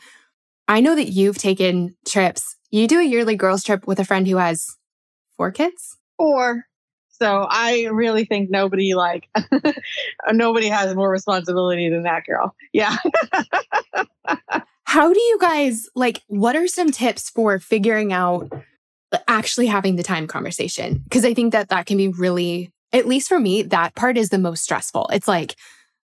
I know that you've taken trips. You do a yearly girls trip with a friend who has four kids? Four. So I really think nobody like <laughs> nobody has more responsibility than that girl. Yeah. How do you guys like what are some tips for figuring out actually having the time conversation? Because I think that that can be really at least for me that part is the most stressful. It's like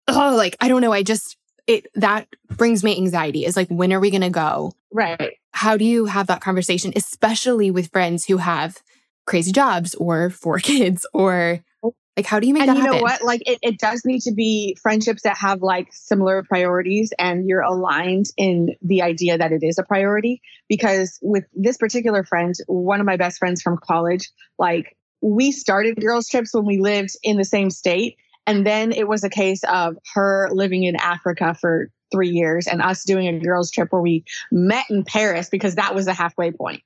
oh like I don't know, I just it that brings me anxiety. Is like when are we going to go? Right. How do you have that conversation especially with friends who have crazy jobs or four <laughs> kids or oh. like how do you make and that you happen? know what? Like it, it does need to be friendships that have like similar priorities and you're aligned in the idea that it is a priority. Because with this particular friend one of my best friends from college like we started girls trips when we lived in the same state. And then it was a case of her living in africa for three years and us doing a girls trip where we met in paris because that was a halfway point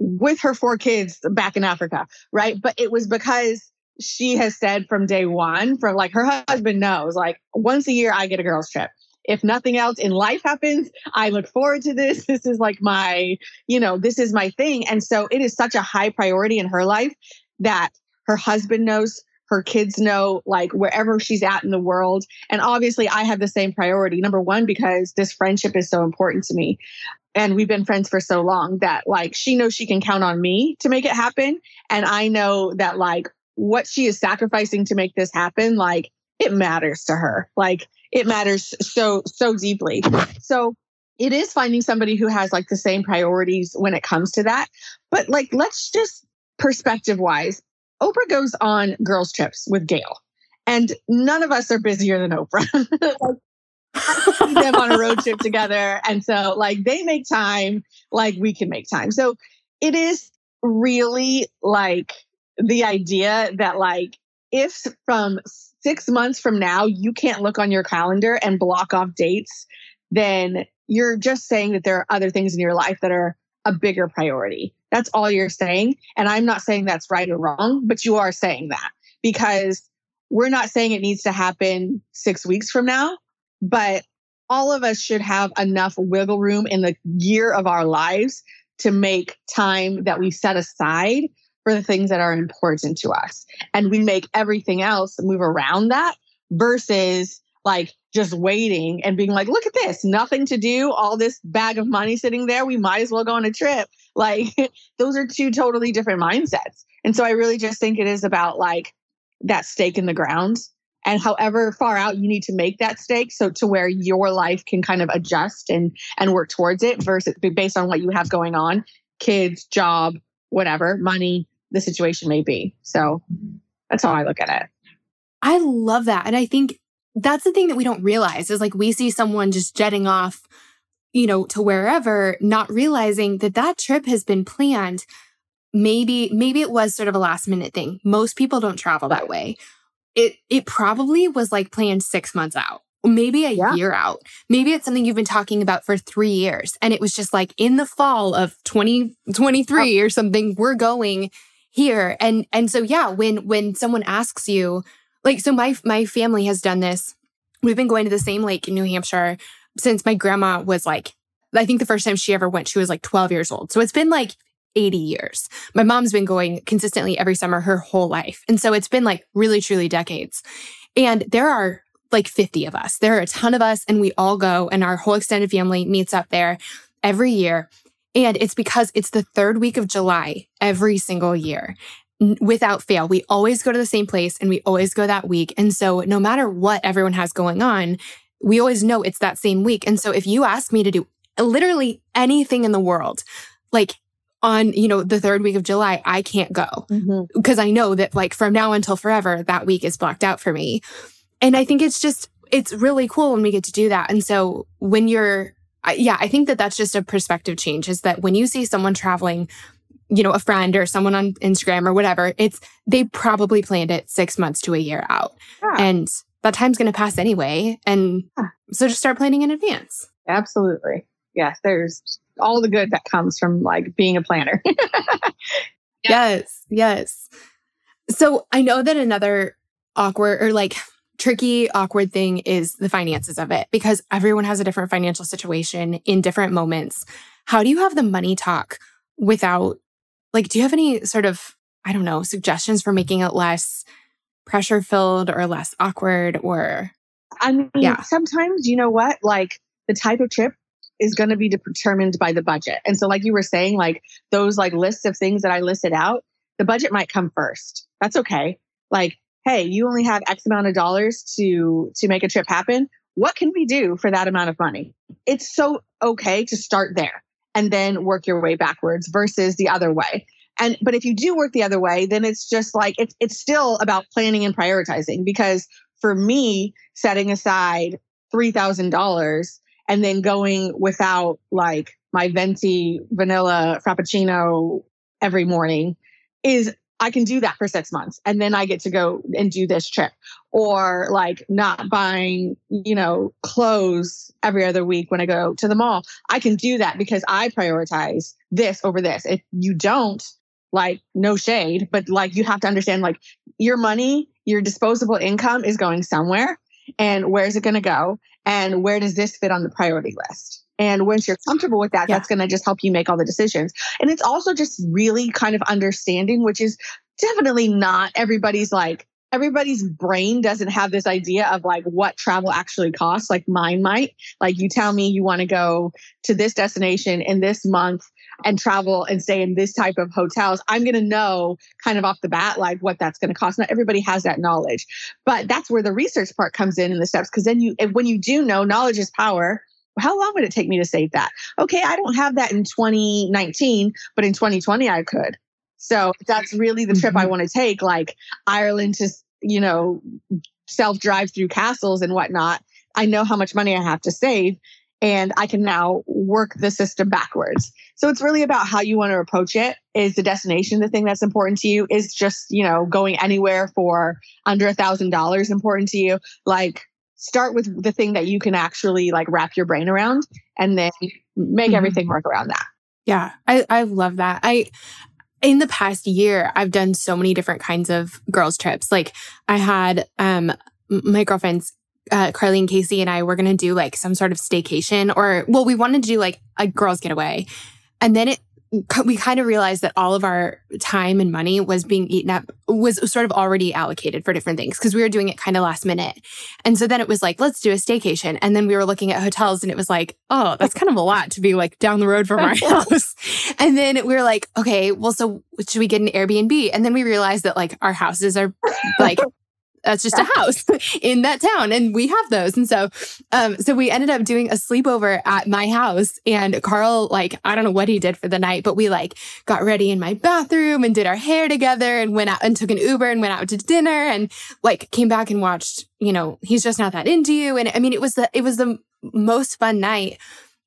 with her four kids back in Africa, right? But it was because she has said from day one, from like her husband knows, like once a year I get a girls' trip. If nothing else in life happens, I look forward to this. This is like my, you know, this is my thing. And so it is such a high priority in her life that her husband knows, her kids know, like wherever she's at in the world. And obviously, I have the same priority. Number one, because this friendship is so important to me and we've been friends for so long that like she knows she can count on me to make it happen. And i know that like what she is sacrificing to make this happen like it matters to her. Like it matters so so deeply. So it is finding somebody who has like the same priorities when it comes to that. But like let's just perspective wise oprah goes on girls trips with gayle. And none of us are busier than oprah. <laughs> Like, them on a road trip together. And so like they make time, like we can make time. So it is really like the idea that like if from six months from now you can't look on your calendar and block off dates, then you're just saying that there are other things in your life that are a bigger priority. That's all you're saying. And I'm not saying that's right or wrong, but you are saying that because we're not saying it needs to happen six weeks from now but all of us should have enough wiggle room in the year of our lives to make time that we set aside for the things that are important to us. And we make everything else move around that versus like just waiting and being like, look at this, nothing to do, all this bag of money sitting there. We might as well go on a trip. <laughs> Like, those are two totally different mindsets. And so I really just think it is about like that stake in the ground and however far out you need to make that stake so to where your life can kind of adjust and and work towards it versus based on what you have going on kids job whatever money the situation may be. So that's how i look at it. I love that. And i think that's the thing that we don't realize is like we see someone just jetting off you know to wherever not realizing that that trip has been planned. Maybe maybe it was sort of a last minute thing. Most people don't travel that way it it probably was like planned six months out maybe a yeah. year out maybe it's something you've been talking about for three years and it was just like in the fall of 2023 oh. or something we're going here and and so yeah when when someone asks you like so my my family has done this we've been going to the same lake in new hampshire since my grandma was like i think the first time she ever went she was like 12 years old so it's been like 80 years. My mom's been going consistently every summer her whole life. And so it's been like really, truly decades. And there are like 50 of us. There are a ton of us, and we all go, and our whole extended family meets up there every year. And it's because it's the third week of July every single year. Without fail, we always go to the same place and we always go that week. And so, no matter what everyone has going on, we always know it's that same week. And so, if you ask me to do literally anything in the world, like on, you know, the third week of July, I can't go because mm-hmm. I know that like from now until forever, that week is blocked out for me. And I think it's just, it's really cool when we get to do that. And so when you're, yeah, I think that that's just a perspective change is that when you see someone traveling, you know, a friend or someone on Instagram or whatever, it's, they probably planned it six months to a year out. Yeah. And that time's going to pass anyway. And yeah. so just start planning in advance. Absolutely. Yes. There's all the good that comes from like being a planner. <laughs> yes, yes. So I know that another awkward or like tricky, awkward thing is the finances of it because everyone has a different financial situation in different moments. How do you have the money talk without, like, do you have any sort of, I don't know, suggestions for making it less pressure filled or less awkward or? I mean, yeah. sometimes, you know what? Like, the type of trip is going to be determined by the budget. And so, like you were saying, like those like lists of things that I listed out, the budget might come first. That's okay. Like, hey, you only have X amount of dollars to to make a trip happen. What can we do for that amount of money? It's so okay to start there and then work your way backwards versus the other way. And but if you do work the other way, then it's just like it's it's still about planning and prioritizing because for me, setting aside $3,000 and then going without like my venti vanilla frappuccino every morning is I can do that for six months and then I get to go and do this trip or like not buying, you know, clothes every other week when I go to the mall. I can do that because I prioritize this over this. If you don't, like no shade, but like you have to understand like your money, your disposable income is going somewhere and where's it going to go? And where does this fit on the priority list? And once you're comfortable with that yeah. that's going to just help you make all the decisions. And it's also just really kind of understanding which is definitely not everybody's like everybody's brain doesn't have this idea of like what travel actually costs like mine might. Like you tell me you want to go to this destination in this month and travel and stay in this type of hotels, I'm going to know kind of off the bat, like what that's going to cost. Not everybody has that knowledge, but that's where the research part comes in in the steps. Cause then you, when you do know knowledge is power, how long would it take me to save that? Okay, I don't have that in 2019, but in 2020 I could. So that's really the trip mm-hmm. I want to take, like Ireland to, you know, self drive through castles and whatnot. I know how much money I have to save and I can now work the system backwards. So it's really about how you want to approach it. Is the destination the thing that's important to you? Is just, you know, going anywhere for under a thousand dollars important to you? Like start with the thing that you can actually like wrap your brain around and then make mm-hmm. everything work around that. Yeah. I, I love that. I in the past year, I've done so many different kinds of girls trips. Like I had um my girlfriend's uh, Carly and Casey and I were going to do like some sort of staycation or, well, we wanted to do like a girls' getaway. And then it we kind of realized that all of our time and money was being eaten up was sort of already allocated for different things because we were doing it kind of last minute. And so then it was like let's do a staycation. And then we were looking at hotels and it was like oh that's kind of a lot to be like down the road from <laughs> our house. And then we were like okay well so should we get an airbnb? And then we realized that like our houses are like that's just a house <laughs> in that town and we have those and so um so we ended up doing a sleepover at my house and carl like i don't know what he did for the night but we like got ready in my bathroom and did our hair together and went out and took an uber and went out to dinner and like came back and watched you know he's just not that into you and i mean it was the it was the most fun night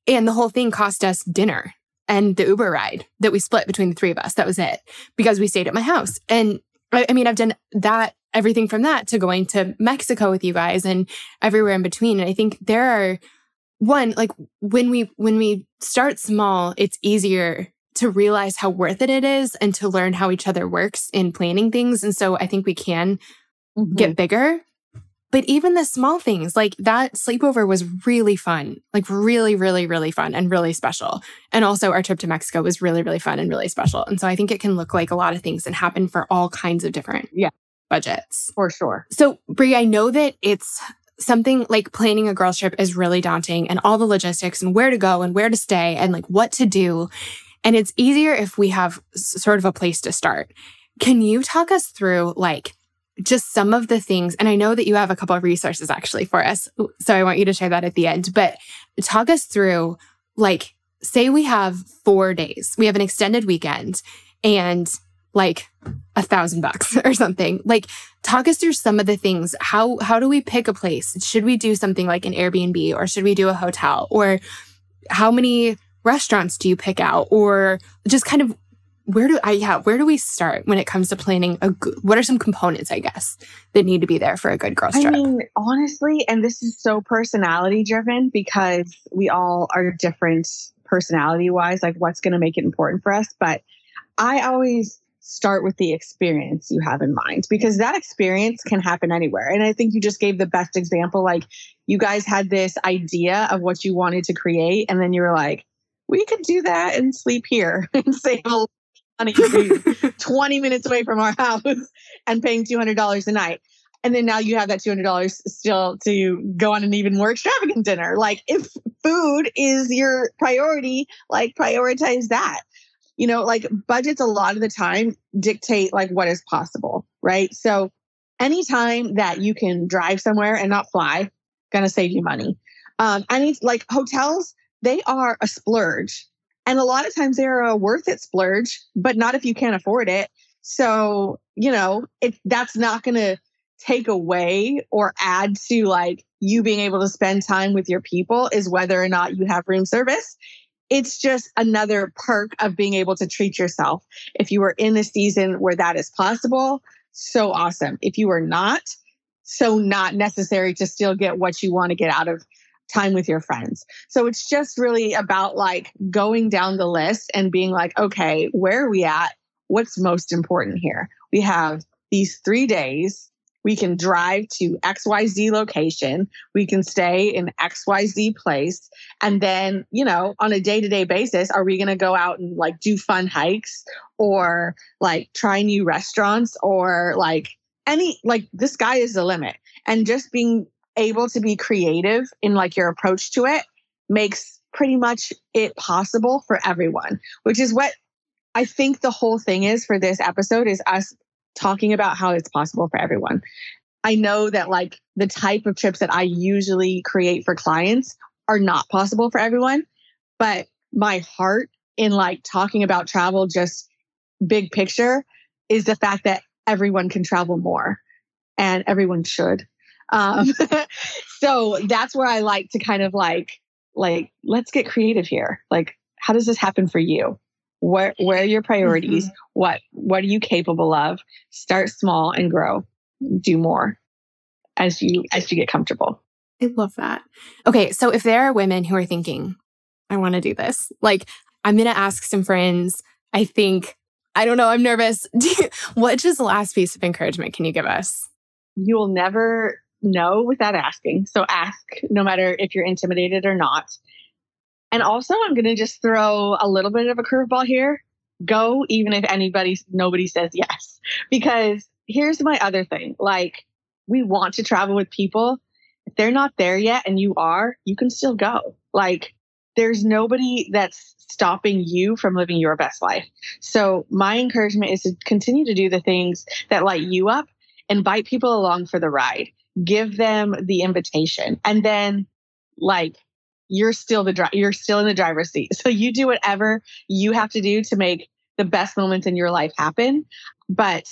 and the whole thing cost us dinner and the uber ride that we split between the three of us. That was it because we stayed at my house and I, I mean i've done that everything from that to going to Mexico with you guys and everywhere in between. And I think there are one, like when we, when we start small, it's easier to realize how worth it it is and to learn how each other works in planning things. And so I think we can mm-hmm. get bigger. But even the small things like that sleepover was really fun, like really, really, really fun and really special. And also our trip to Mexico was really, really fun and really special. And so I think it can look like a lot of things and happen for all kinds of different yeah budgets. For sure. So, Brie, I know that it's something like planning a girls trip is really daunting and all the logistics and where to go and where to stay and like what to do. And it's easier if we have sort of a place to start. Can you talk us through like just some of the things? And I know that you have a couple of resources actually for us. So I want you to share that at the end, but talk us through like, say we have four days, we have an extended weekend and like a thousand bucks <laughs> or something. Like talk us through some of the things. How how do we pick a place? Should we do something like an Airbnb or should we do a hotel? Or how many restaurants do you pick out? Or just kind of where do I yeah, where do we start when it comes to planning a good what are some components, I guess, that need to be there for a good girls trip? I mean, honestly, and this is so personality driven because we all are different personality wise, like what's gonna make it important for us. But I always start with the experience you have in mind because that experience can happen anywhere. And I think you just gave the best example. Like you guys had this idea of what you wanted to create, and then you were like, we could do that and sleep here <laughs> and save a lot of money <laughs> 20 minutes away from our house <laughs> and paying $200 a night. And then now you have that $200 still to go on an even more extravagant dinner. Like if food is your priority, like prioritize that you know, like budgets a lot of the time dictate like what is possible, right? So anytime that you can drive somewhere and not fly, gonna save you money. Um, any like hotels, they are a splurge. And a lot of times they're a worth it splurge, but not if you can't afford it. So, you know, it that's not gonna take away or add to like you being able to spend time with your people is whether or not you have room service it's just another perk of being able to treat yourself. If you are in a season where that is possible, so awesome. If you are not, so not necessary to still get what you want to get out of time with your friends. So it's just really about like going down the list and being like, okay, where are we at? What's most important here? We have these three days we can drive to XYZ location. We can stay in XYZ place. And then, you know, on a day to day basis, are we going to go out and like do fun hikes or like try new restaurants or like any, like the sky is the limit. And just being able to be creative in like your approach to it makes pretty much it possible for everyone, which is what I think the whole thing is for this episode is us talking about how it's possible for everyone. I know that like the type of trips that I usually create for clients are not possible for everyone, but my heart in like talking about travel just big picture is the fact that everyone can travel more and everyone should. Um, <laughs> so that's where I like to kind of like like let's get creative here. Like how does this happen for you? Where where are your priorities? Mm-hmm. what what are you capable of? Start small and grow. Do more as you as you get comfortable. I love that. Okay so if there are women who are thinking i want to do this like i'm going to ask some friends i think i don't know i'm nervous. <laughs> What just last piece of encouragement can you give us? You will never know without asking. So ask no matter if you're intimidated or not And also, I'm going to just throw a little bit of a curveball here. Go even if anybody, nobody says yes. Because here's my other thing like, we want to travel with people. If they're not there yet and you are, you can still go. Like, there's nobody that's stopping you from living your best life. So, my encouragement is to continue to do the things that light you up, invite people along for the ride, give them the invitation, and then, like, you're still the dri- you're still in the driver's seat. So you do whatever you have to do to make the best moments in your life happen, but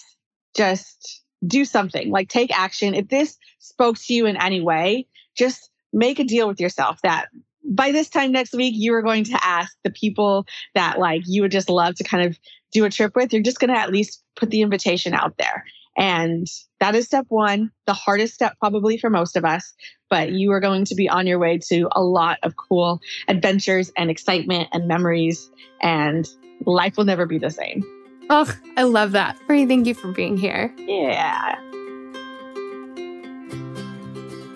just do something. Like take action. If this spoke to you in any way, just make a deal with yourself that by this time next week you are going to ask the people that like you would just love to kind of do a trip with. You're just going to at least put the invitation out there. And that is step one, the hardest step probably for most of us, but you are going to be on your way to a lot of cool adventures and excitement and memories, and life will never be the same. Oh, I love that. Brie, thank you for being here. Yeah.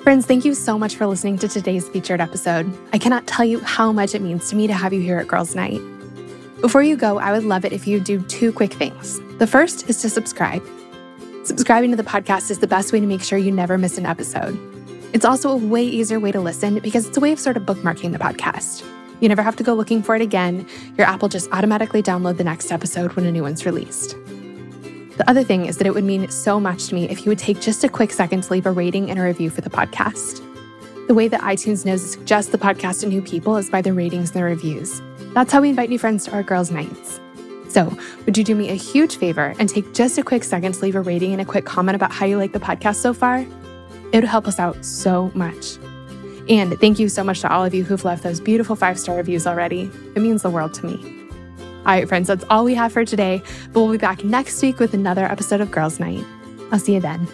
Friends, thank you so much for listening to today's featured episode. I cannot tell you how much it means to me to have you here at Girls Night. Before you go, I would love it if you do two quick things. The first is to subscribe. Subscribing to the podcast is the best way to make sure you never miss an episode. It's also a way easier way to listen because it's a way of sort of bookmarking the podcast. You never have to go looking for it again. Your app will just automatically download the next episode when a new one's released. The other thing is that it would mean so much to me if you would take just a quick second to leave a rating and a review for the podcast. The way that iTunes knows to suggest the podcast to new people is by the ratings and the reviews. That's how we invite new friends to our girls' nights. So, would you do me a huge favor and take just a quick second to leave a rating and a quick comment about how you like the podcast so far? It would help us out so much. And thank you so much to all of you who've left those beautiful five star reviews already. It means the world to me. All right, friends, that's all we have for today, but we'll be back next week with another episode of Girls Night. I'll see you then.